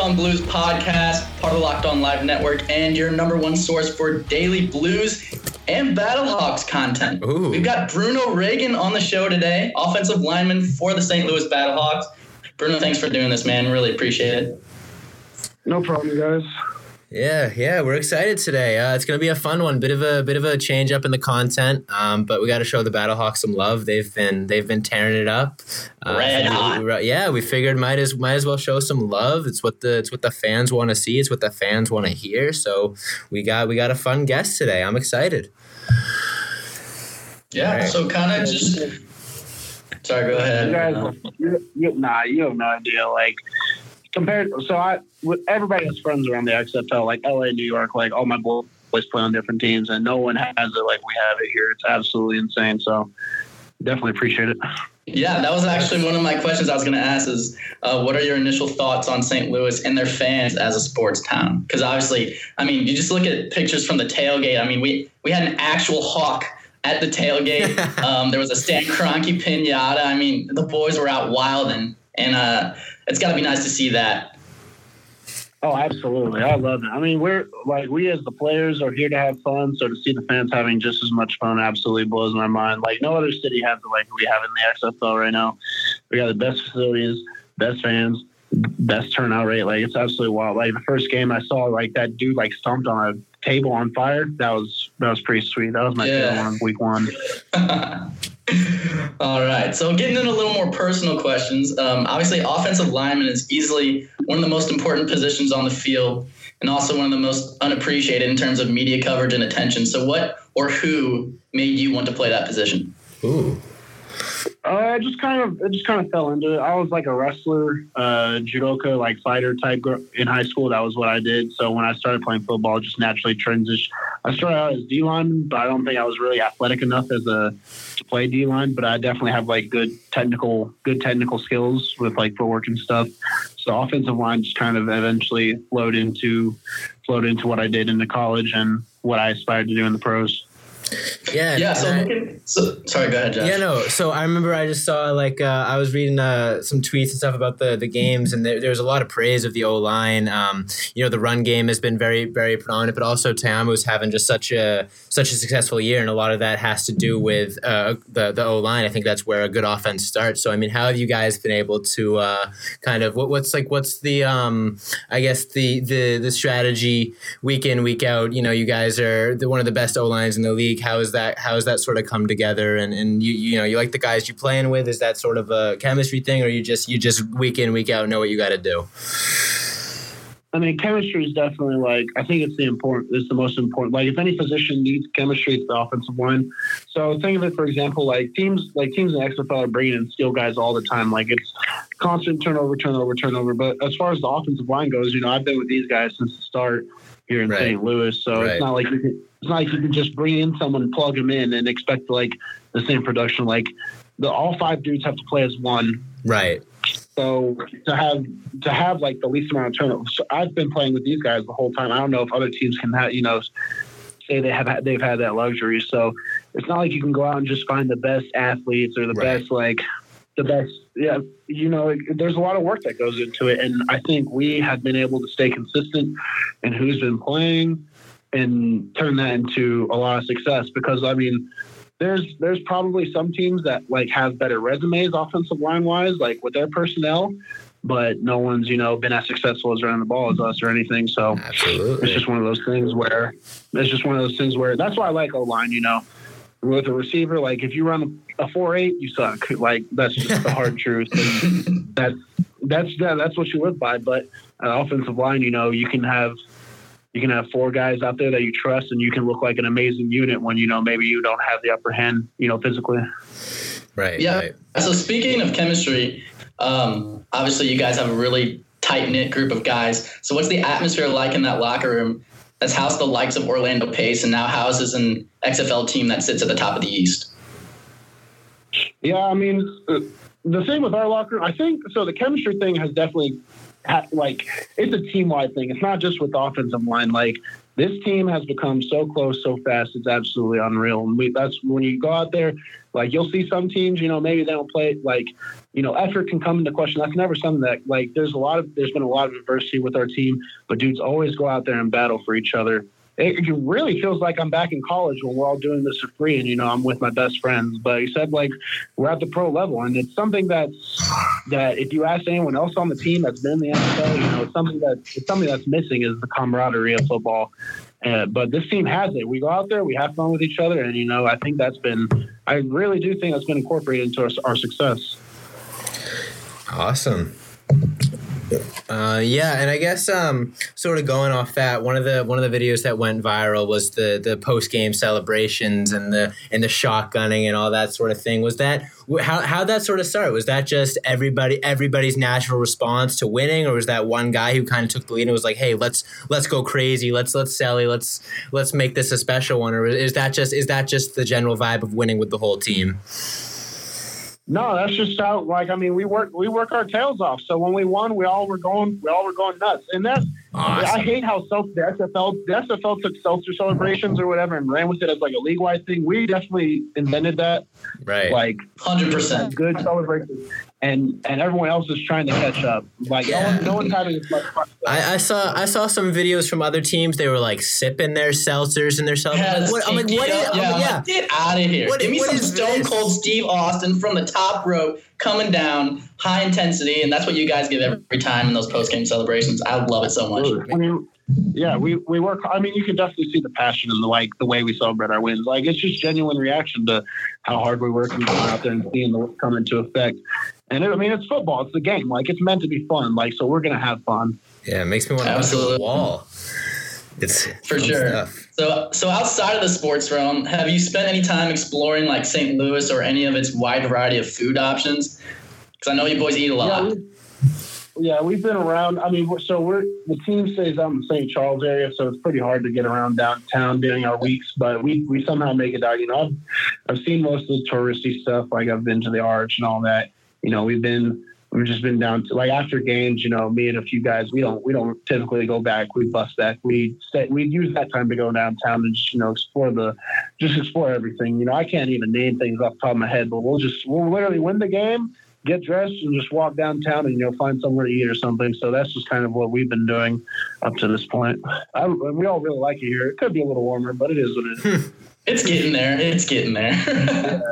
to the Locked On Blues podcast, part of the Locked On Live Network, and your number one source for daily blues and Battlehawks content. Ooh. We've got Bruno Reagan on the show today, offensive lineman for the St. Louis Battlehawks. Bruno, thanks for doing this, man. Really appreciate it. No problem, guys. Yeah, yeah, we're excited today. Uh, it's going to be a fun one. Bit of a bit of a change up in the content, um, but we got to show the Battlehawks some love. They've been they've been tearing it up. Uh, Red hot. we- yeah, we figured might as might as well show some love. It's what the it's what the fans want to see. It's what the fans want to hear. So we got we got a fun guest today. I'm excited. Yeah, Right. so kind of just. Sorry, go ahead. You guys, you, you, nah, you have no idea. Like compared, so I, with everybody has friends around the XFL, like LA, New York, like all my boys play on different teams, and no one has it like we have it here. It's absolutely insane. So definitely appreciate it. Yeah, that was actually one of my questions I was going to ask is uh, what are your initial thoughts on St. Louis and their fans as a sports town? Because obviously, I mean, you just look at pictures from the tailgate. I mean, we, we had an actual hawk at the tailgate. um, there was a Stan Kroenke pinata. I mean, the boys were out wilding, and uh, it's got to be nice to see that. Oh, absolutely. I love it. I mean, we're like we as the players are here to have fun. So to see the fans having just as much fun absolutely blows my mind. Like no other city has it like we have in the XFL right now. We got the best facilities, best fans, best turnout rate. Like it's absolutely wild. Like the first game I saw, like that dude like stomped on a table on fire. That was that was pretty sweet. That was my Yeah. favorite one week one. All right. So getting into a little more personal questions. Um, obviously, offensive lineman is easily one of the most important positions on the field, and also one of the most unappreciated in terms of media coverage and attention. So, what or who made you want to play that position? Ooh, Uh, I just kind of, it just kind of fell into it. I was like a wrestler, uh, judoka, like fighter type in high school. That was what I did. So when I started playing football, just naturally transitioned. I started out as D line, but I don't think I was really athletic enough as a to play D line. But I definitely have like good technical, good technical skills with like footwork and stuff. So offensive line just kind of eventually flowed into, flowed into what I did into college and what I aspired to do in the pros. Yeah, Yeah. So, I- so sorry. Go ahead, Josh. Yeah, no. So I remember I just saw like uh, I was reading uh, some tweets and stuff about the the games, and there, there was a lot of praise of the O line. Um, you know, the run game has been very very prominent, but also Ta'amu's having just such a such a successful year, and a lot of that has to do with uh, the the O line. I think that's where a good offense starts. So I mean, how have you guys been able to uh, kind of what, what's like what's the um, I guess the the the strategy week in week out? You know, you guys are the, one of the best O lines in the league. How is that? How has that sort of come together? And and you you know you like the guys you're playing with? Is that sort of a chemistry thing, or you just you just week in week out know what you got to do? I mean, chemistry is definitely like I think it's the important. It's the most important. Like if any position needs chemistry, it's the offensive line. So think of it, for example, like teams like teams in XFL are bringing in skill guys all the time. Like it's constant turnover, turnover, turnover. But as far as the offensive line goes, you know, I've been with these guys since the start here in Right. St. Louis. So Right. it's not like you can, it's not like you can just bring in someone, plug them in, and expect like the same production. Like the all five dudes have to play as one. Right. So to have to have like the least amount of turnover. So I've been playing with these guys the whole time. I don't know if other teams can have you know say they have had, they've had that luxury. So it's not like you can go out and just find the best athletes or the Right. best like the best. Yeah, you know, there's a lot of work that goes into it, and I think we have been able to stay consistent in who's been playing and turn that into a lot of success. Because I mean there's there's probably some teams that like have better resumes offensive line wise, like with their personnel, but no one's you know been as successful as running the ball as us or anything. So it's just one of those things where it's just one of those things where that's why I like O line. You know, with a receiver, like if you run a four eight, you suck. Like that's just the hard truth. And that's that's that, that's what you live by. But an offensive line, you know, you can have you can have four guys out there that you trust, and you can look like an amazing unit when you know maybe you don't have the upper hand, you know, physically. Right. Yeah. Right. So speaking of chemistry, um, obviously you guys have a really tight knit group of guys. So what's the atmosphere like in that locker room? That's housed the likes of Orlando Pace and now houses an XFL team that sits at the top of the East. Yeah, I mean, uh, the same with our locker room, I think so. The chemistry thing has definitely had like it's a team wide thing. It's not just with the offensive line. Like this team has become so close so fast. It's absolutely unreal. And we, that's when you go out there, like you'll see some teams, you know, maybe they don't play like, you know, effort can come into question. That's never something that like there's a lot of there's been a lot of adversity with our team, but dudes always go out there and battle for each other it, it really feels like I'm back in college when we're all doing this for free and, you know, I'm with my best friends. But he said, like, we're at the pro level. And it's something that's, that if you ask anyone else on the team that's been in the NFL, you know, it's something that, it's something that's missing is the camaraderie of football. Uh, but this team has it. We go out there, we have fun with each other, and you know, I think that's been, I really do think that's been incorporated into our, our success. Awesome. Uh, yeah, and I guess um, sort of going off that one of the one of the videos that went viral was the the post game celebrations and the and the shotgunning and all that sort of thing. Was that how how that sort of start? Was that just everybody everybody's natural response to winning, or was that one guy who kind of took the lead and was like, "Hey, let's let's go crazy, let's let's Sally, let's let's make this a special one," or is that just is that just the general vibe of winning with the whole team? No, that's just how. Like, I mean, we work we work our tails off. So when we won, we all were going we all were going nuts. And that's awesome. I hate how self the XFL the XFL took seltzer celebrations or whatever and ran with it as like a league wide thing. We definitely invented that. Right. Like hundred percent good celebrations and and everyone else is trying to catch up. Like yeah. no, one, no one's having as much fun. I, I, saw I saw some videos from other teams. They were like sipping their seltzers and their seltzers. what, I'm like, what is, oh, yeah, like, yeah. get out of here! What, Give me some Stone this? Cold Steve Austin from the top row coming down, high intensity, and that's what you guys give every time in those post game celebrations. I love it so much. I mean, yeah, we, we work. I mean, you can definitely see the passion and the like the way we celebrate our wins. Like it's just genuine reaction to how hard we work and going out there and seeing the come into effect. And it, I mean, it's football. It's the game. Like it's meant to be fun. Like so, we're gonna have fun. Yeah, it makes me want to Absolutely. the wall. It's for sure. Stuff. So, so outside of the sports realm, have you spent any time exploring like St. Louis or any of its wide variety of food options? Because I know you boys eat a lot. Yeah, yeah, we've been around. I mean, so we're the team stays out in the St. Charles area, so it's pretty hard to get around downtown during our weeks. But we we somehow make it out. You know, I've I've seen most of the touristy stuff. Like I've been to the Arch and all that. You know, we've been we've just been down to like after games. You know, me and a few guys. We don't we don't typically go back. We bust back. We stay, we use that time to go downtown and just you know explore the just explore everything. You know, I can't even name things off the top of my head, but we'll just we'll literally win the game get dressed and just walk downtown and you know find somewhere to eat or something. So that's just kind of what we've been doing up to this point. I, we all really like it here. It could be a little warmer, but it is what it is. it's getting there. It's getting there.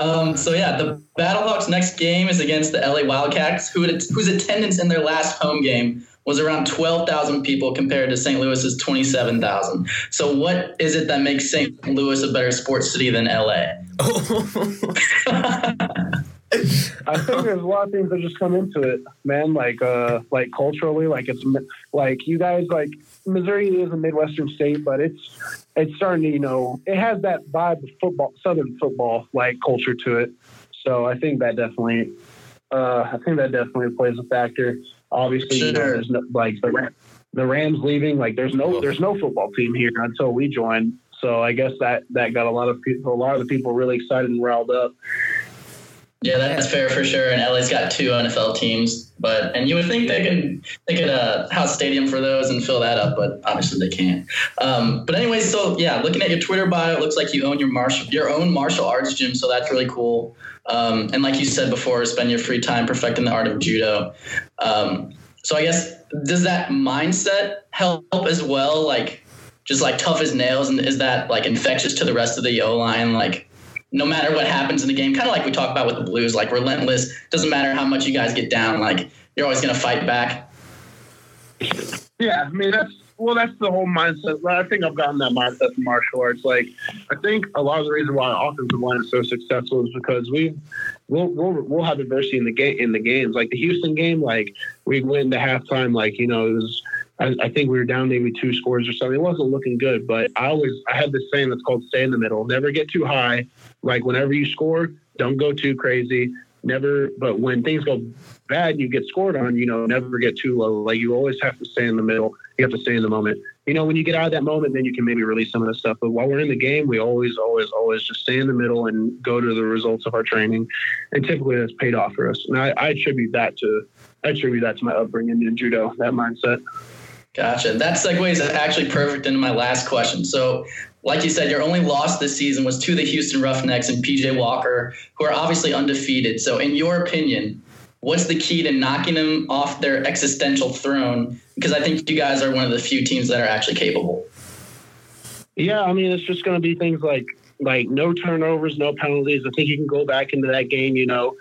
um, so yeah, the Battlehawks' next game is against the LA Wildcats, who whose attendance in their last home game was around 12,000 people compared to St. Louis's 27,000. So what is it that makes St. Louis a better sports city than LA? I think there's a lot of things that just come into it, man. Like, uh, like culturally, like it's like you guys like Missouri is a Midwestern state, but it's it's starting to you know it has that vibe of football, Southern football like culture to it. So I think that definitely, uh, I think that definitely plays a factor. Obviously, sure. you know, there's no, like the, the Rams leaving, like there's no there's no football team here until we join. So I guess that that got a lot of people, a lot of the people really excited and riled up. Yeah, that's fair for sure. And LA's got two NFL teams, but and you would think they could they could uh, house stadium for those and fill that up, but obviously they can't. Um, but anyways, so yeah, looking at your Twitter bio, it looks like you own your martial your own martial arts gym, so that's really cool. Um, and like you said before, spend your free time perfecting the art of judo. Um, so I guess does that mindset help as well? Like just like tough as nails, and is that like infectious to the rest of the O line? Like no matter what happens in the game, kind of like we talked about with the Blues, like relentless. Doesn't matter how much you guys get down, like you're always going to fight back. Yeah, I mean that's well, that's the whole mindset. I think I've gotten that mindset from martial arts. Like, I think a lot of the reason why our offensive line is so successful is because we we'll we'll, we'll have adversity in the game in the games. Like the Houston game, like we went to halftime, like you know it was I, I, think we were down maybe two scores or something. It wasn't looking good, but I always I had this saying that's called stay in the middle. Never get too high. Like whenever you score, don't go too crazy. Never, but when things go bad, and you get scored on. You know, never get too low. Like you always have to stay in the middle. You have to stay in the moment. You know, when you get out of that moment, then you can maybe release some of the stuff. But while we're in the game, we always, always, always just stay in the middle and go to the results of our training. And typically, that's paid off for us. And I, I attribute that to I attribute that to my upbringing in judo, that mindset. Gotcha. That segues actually perfect into my last question. So, like you said, your only loss this season was to the Houston Roughnecks and PJ Walker, who are obviously undefeated. So, in your opinion, what's the key to knocking them off their existential throne? Because I think you guys are one of the few teams that are actually capable. Yeah, I mean, it's just going to be things like like no turnovers, no penalties. I think you can go back into that game, you know,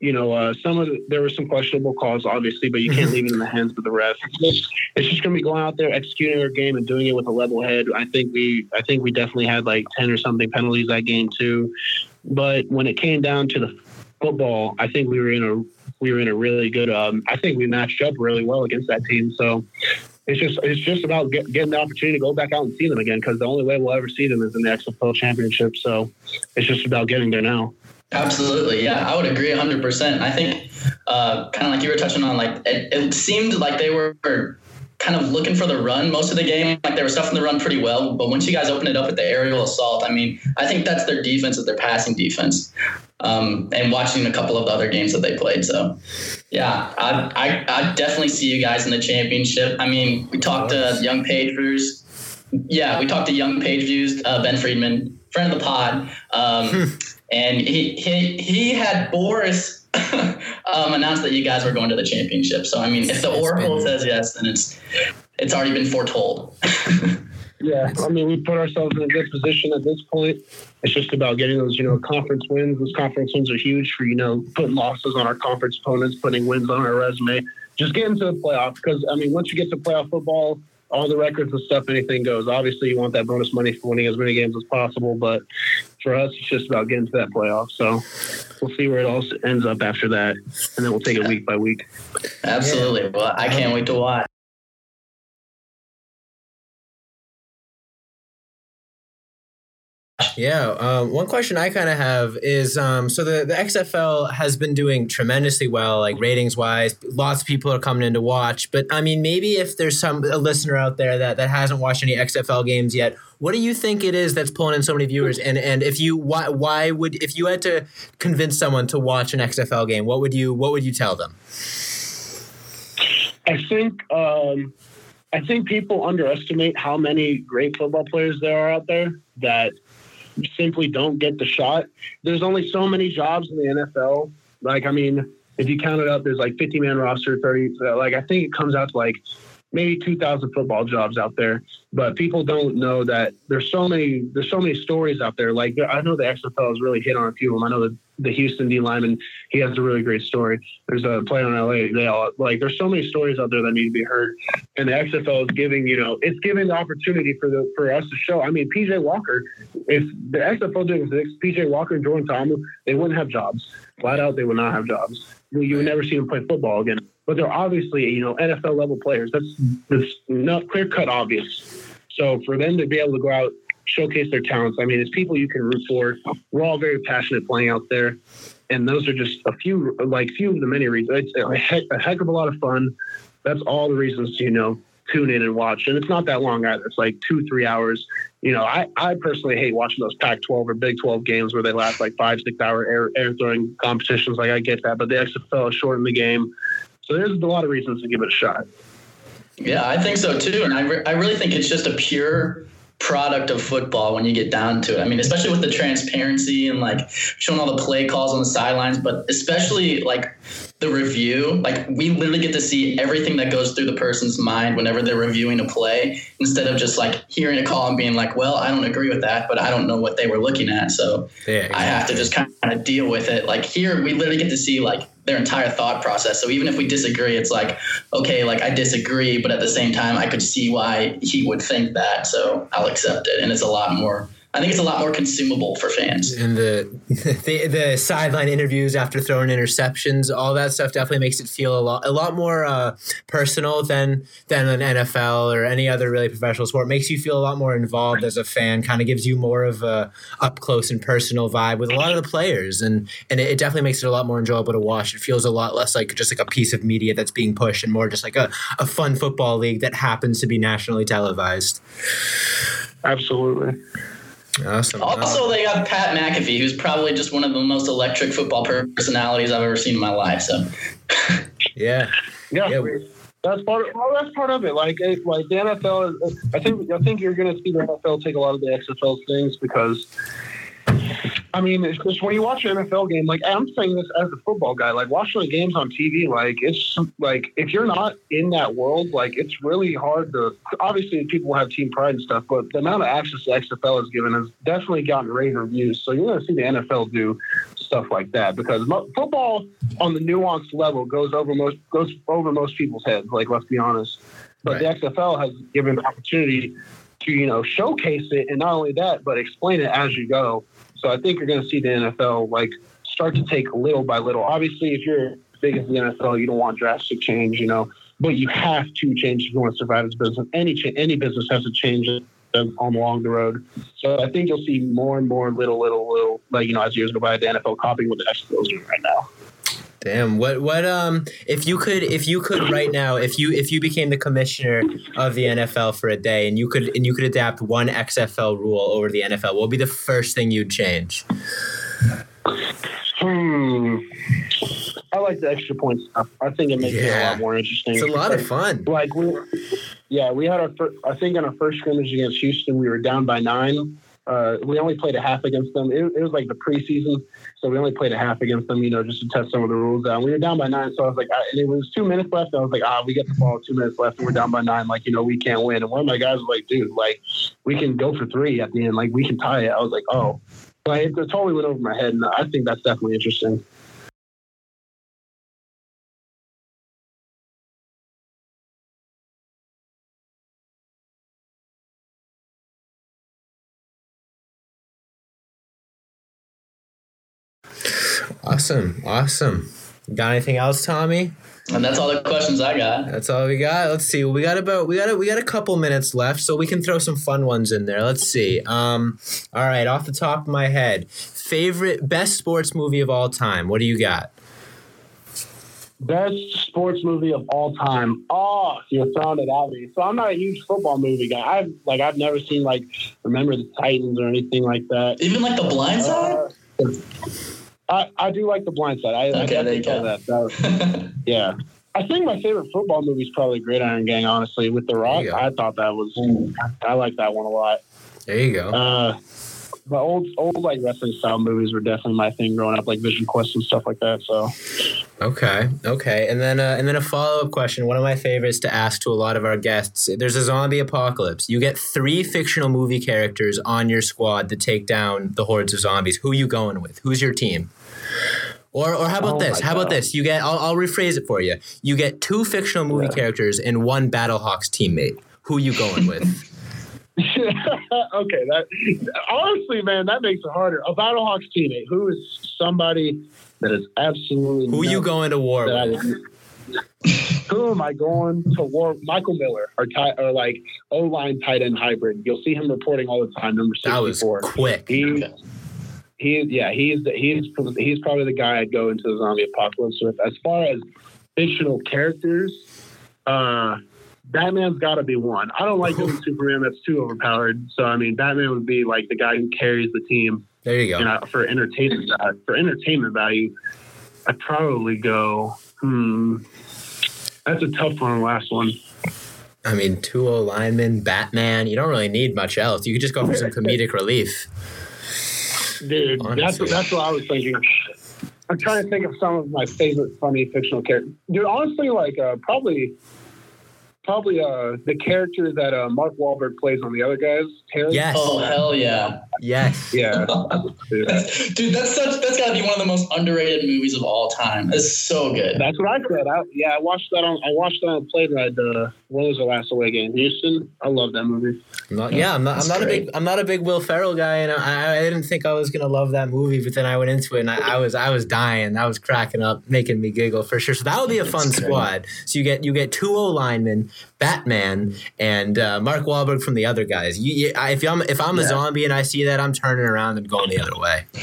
you know, uh, some of the, there were some questionable calls, obviously, but you can't leave it in the hands of the refs. It's just, it's just going to be going out there, executing our game, and doing it with a level head. I think we, I think we definitely had like ten or something penalties that game too. But when it came down to the football, I think we were in a we were in a really good. Um, I think we matched up really well against that team. So it's just it's just about get, getting the opportunity to go back out and see them again because the only way we'll ever see them is in the XFL championship. So it's just about getting there now. Absolutely, yeah, I would agree 100. percent I think, uh, kind of like you were touching on, like it, it seemed like they were kind of looking for the run most of the game. Like they were stuffing the run pretty well, but once you guys open it up with the aerial assault, I mean, I think that's their defense, is their passing defense. Um, and watching a couple of the other games that they played, so yeah, I, I I definitely see you guys in the championship. I mean, we talked to Young Pageviews. Yeah, we talked to Young Pageviews, uh, Ben Friedman, friend of the pod. Um, hmm and he he he had Boris um, announced that you guys were going to the championship. So I mean, if the Oracle says yes, then it's it's already been foretold. yeah, I mean, we put ourselves in a good position at this point. It's just about getting those, you know, conference wins. Those conference wins are huge for you know putting losses on our conference opponents, putting wins on our resume. Just getting to the playoff because I mean, once you get to playoff football, all the records and stuff, anything goes. Obviously, you want that bonus money for winning as many games as possible, but for us, it's just about getting to that playoff. So we'll see where it all ends up after that, and then we'll take it week by week. Absolutely. Well, I can't wait to watch. Yeah. Um, one question I kind of have is um, so the, the XFL has been doing tremendously well, like ratings wise. Lots of people are coming in to watch. But I mean, maybe if there's some a listener out there that, that hasn't watched any XFL games yet, what do you think it is that's pulling in so many viewers? And and if you why why would if you had to convince someone to watch an XFL game, what would you what would you tell them? I think um, I think people underestimate how many great football players there are out there that simply don't get the shot. There's only so many jobs in the NFL. Like, I mean, if you count it up, there's like 50 man roster, 30. Like, I think it comes out to like maybe 2,000 football jobs out there. But people don't know that there's so many there's so many stories out there. Like, I know the XFL has really hit on a few of them. I know that the Houston D lineman, he has a really great story. There's a player in LA. They all like there's so many stories out there that need to be heard. And the XFL is giving, you know, it's giving the opportunity for the for us to show. I mean, PJ Walker, if the XFL didn't exist, PJ Walker and Jordan Ta'amu, they wouldn't have jobs. Flat out, they would not have jobs. You would never see them play football again. But they're obviously, you know, NFL level players. That's that's not clear cut obvious. So for them to be able to go out showcase their talents. I mean, it's people you can root for. We're all very passionate playing out there, and those are just a few, like few of the many reasons. It's a heck, a heck of a lot of fun. That's all the reasons you know tune in and watch. And it's not that long either. It's like two, three hours. You know, I, I personally hate watching those Pac 12 or Big 12 games where they last like five, six hour air, air throwing competitions. Like, I get that. But the XFL shortened the game. So there's a lot of reasons to give it a shot. Yeah, I think so too. And I, re- I really think it's just a pure product of football when you get down to it. I mean, especially with the transparency and like showing all the play calls on the sidelines, but especially like the review. Like we literally get to see everything that goes through the person's mind whenever they're reviewing a play instead of just like hearing a call and being like, well, I don't agree with that, but I don't know what they were looking at. So yeah, exactly. I have to just kind of deal with it. Like here, we literally get to see like their entire thought process. So even if we disagree, it's like, okay, like I disagree, but at the same time, I could see why he would think that. So I'll accept it. And it's a lot more I think it's a lot more consumable for fans. And the the, the sideline interviews after throwing interceptions, all that stuff definitely makes it feel a lot a lot more uh, personal than than an NFL or any other really professional sport. It makes you feel a lot more involved as a fan. Kind of gives you more of a up close and personal vibe with a lot of the players, and and it, it definitely makes it a lot more enjoyable to watch. It feels a lot less like just like a piece of media that's being pushed, and more just like a, a fun football league that happens to be nationally televised. Absolutely. Awesome. Also, they got Pat McAfee, who's probably just one of the most electric football personalities I've ever seen in my life. So, yeah, yeah. yeah. That's part. Of, well, that's part of it. Like, it, like the NFL. Is, I think. I think you're going to see the NFL take a lot of the XFL things because. I mean, it's just when you watch an NFL game, like I'm saying this as a football guy, like watching the games on TV, like it's like if you're not in that world, like it's really hard to. Obviously, people have team pride and stuff, but the amount of access the XFL has given has definitely gotten rave reviews. So you're going to see the NFL do stuff like that because mo- football on the nuanced level goes over most goes over most people's heads. Like let's be honest, but Right. the XFL has given an opportunity to you know showcase it and not only that but explain it as you go. So I think you're going to see the NFL like start to take little by little. Obviously, if you're big as the NFL, you don't want drastic change, you know, but you have to change if you want to survive as a business. Any cha- any business has to change on along the road. So I think you'll see more and more little, little, little, like you know, as years go by, the NFL copying what the XFL is doing right now. Damn. What what um if you could if you could right now if you if you became the commissioner of the NFL for a day and you could and you could adapt one XFL rule over the NFL, what would be the first thing you'd change? Hmm. I like the extra point stuff. I think it makes it a lot more interesting. It's a lot of fun. Like we, yeah, we had our. Fir- I think on our first scrimmage against Houston, we were down by nine. Uh, we only played a half against them. It, it was like the preseason, so we only played a half against them. You know, just to test some of the rules out. We were down by nine, so I was like, I, and it was two minutes left. I was like, ah, we get the ball, two minutes left, and we're down by nine. Like, you know, we can't win. And one of my guys was like, dude, like, we can go for three at the end. Like, we can tie it. I was like, oh, but it, it totally went over my head, and I think that's definitely interesting. Awesome. Awesome. Got anything else, Tommy? And that's all the questions I got. That's all we got. Let's see. We got about we got a, we got a couple minutes left, so we can throw some fun ones in there. Let's see. Um, all right, off the top of my head, favorite best sports movie of all time. What do you got? Best sports movie of all time. Oh, you're throwing it at me. So I'm not a huge football movie guy. I've like I've never seen like Remember the Titans or anything like that. Even like the blind side? Uh, I, I do like the blind side. I, I Okay, there you go. that. that was, yeah. I think my favorite football movie is probably Gridiron Gang, honestly, with The Rock. There you go. I thought that was I like that one a lot. There you go. Uh the old old like wrestling style movies were definitely my thing growing up, like Vision Quest and stuff like that. So Okay, okay, and then uh, and then a follow up question. One of my favorites to ask to a lot of our guests. There's a zombie apocalypse. You get three fictional movie characters on your squad to take down the hordes of zombies. Who you going with? Who's your team? Or, or how about Oh this? my How about this? You get. I'll, I'll rephrase it for you. You get two fictional movie Yeah. characters and one Battlehawks teammate. Who you going with? okay, that honestly, man, that makes it harder. A Battlehawks teammate who is somebody that is absolutely Who you going to war with? Who am I going to war? Michael Miller or or like O line tight end hybrid. You'll see him reporting all the time. Number That was quick. He he yeah he's the, he's he's probably the guy I'd go into the zombie apocalypse with. As far as fictional characters, uh, Batman's got to be one. I don't like doing Superman; that's too overpowered. So I mean, Batman would be like the guy who carries the team. There you go. I, for entertainment uh, for entertainment value, I'd probably go. Hmm, that's a tough one. Last one. I mean, two O linemen, Batman. You don't really need much else. You could just go for some comedic relief. Dude, that's that's what I was thinking. I'm trying to think of some of my favorite funny fictional characters. Dude, honestly, like uh, probably, probably uh, the character that uh, Mark Wahlberg plays on the other guys. Terry. Yes. Oh hell yeah. Yes. Yeah. Dude, Dude, that's such that's gotta be one of the most underrated movies of all time. It's so good. that's what I said. I, yeah, I watched that on. I watched that on Play Ride. Uh, when was the last away game? Houston. I love that movie. I'm not, yeah, I'm not. I'm That's not a big. I'm not a big Will Ferrell guy, and I, I didn't think I was gonna love that movie. But then I went into it, and I, I was, I was dying. I was cracking up, making me giggle for sure. So that would be a fun That's great. squad. So you get, you get two O linemen, Batman, and uh, Mark Wahlberg from the other guys. You, you, I- if I'm, if I'm a zombie and I see that, I'm turning around and going the other way.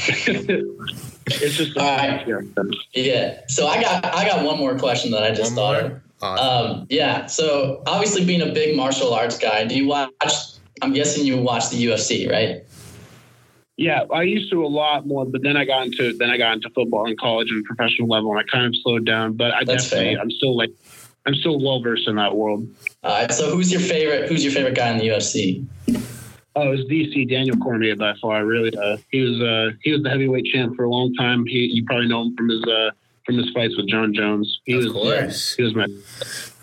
it's just. All right. yeah. Yeah. So I got I got one more question that I just One thought of. more. Awesome. Um, yeah. So obviously, being a big martial arts guy, do you watch? I'm guessing you watch the UFC, right? Yeah, I used to a lot more, but then I got into then I got into football in college and professional level, and I kind of slowed down. But I That's definitely fair. I'm still like I'm still well versed in that world. All right. So who's your favorite? Who's your favorite guy in the UFC? Oh, it was DC Daniel Cormier by far. Really, uh, he was uh, he was the heavyweight champ for a long time. He you probably know him from his uh, from his fights with Jon Jones. He Of was course. yeah, he was my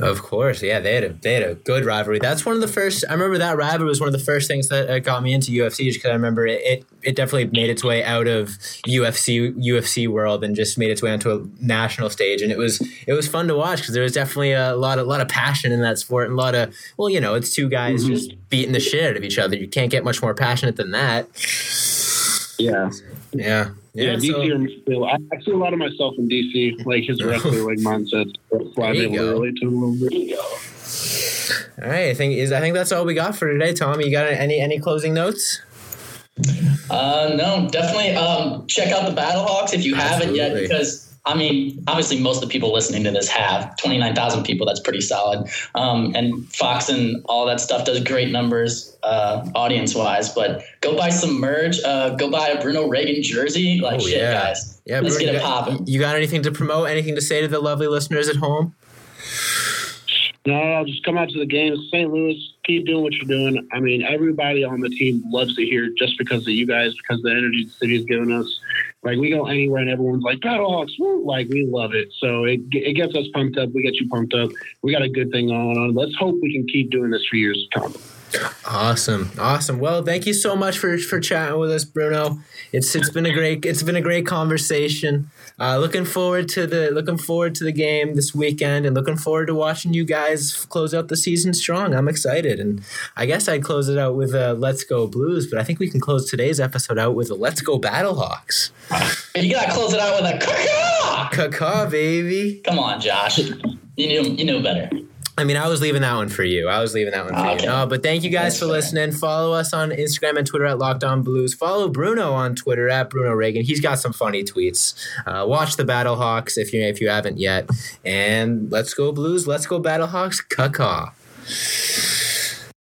Of course, yeah, they had a they had a good rivalry. That's one of the first. I remember that rivalry was one of the first things that got me into UFC because I remember it, it. It definitely made its way out of UFC UFC world and just made its way onto a national stage, and it was it was fun to watch because there was definitely a lot of lot of passion in that sport and a lot of well, you know, it's two guys Mhm. just beating the shit out of each other. You can't get much more passionate than that. Yeah Yeah, yeah. yeah. DC, so- are still, I, I see a lot of myself in DC, like his wrestler like mindset. So I'm There able to relate to a little bit. all right, I think is I think that's all we got for today. Tom, you got any any closing notes? Uh, no, definitely. Um, check out the Battle Hawks if you haven't yet, because I mean, obviously, most of the people listening to this have twenty nine thousand people. That's pretty solid. Um, and Fox and all that stuff does great numbers, uh, audience wise. But go buy some merch. Uh, go buy a Bruno Reagan jersey. Like Oh, shit, yeah. guys. Yeah, Let's Bruno, get it popping. You got anything to promote? Anything to say to the lovely listeners at home? No, I'll just come out to the games. St. Louis, keep doing what you're doing. I mean, everybody on the team loves to hear just because of you guys, because the energy the city's given us. Like we go anywhere and everyone's like Battlehawks, woo! like we love it. So it it gets us pumped up. We get you pumped up. We got a good thing going on. Let's hope we can keep doing this for years to come. Awesome, awesome. Well, thank you so much for for chatting with us, Bruno. It's it's been a great it's been a great conversation. Uh, looking forward to the looking forward to the game this weekend, and looking forward to watching you guys close out the season strong. I'm excited, and I guess I'd close it out with a "Let's Go Blues," but I think we can close today's episode out with a "Let's Go Battlehawks." You gotta close it out with a "Caca." Caca, baby. Come on, Josh. You knew you knew better. I mean, I was leaving that one for you. I was leaving that one for Okay. you. No, but thank you guys That's for fair. listening. Follow us on Instagram and Twitter at Locked On Blues. Follow Bruno on Twitter at Bruno Reagan. He's got some funny tweets. Uh, watch the Battle Hawks if you if you haven't yet. And let's go Blues. Let's go Battle Hawks. Caca.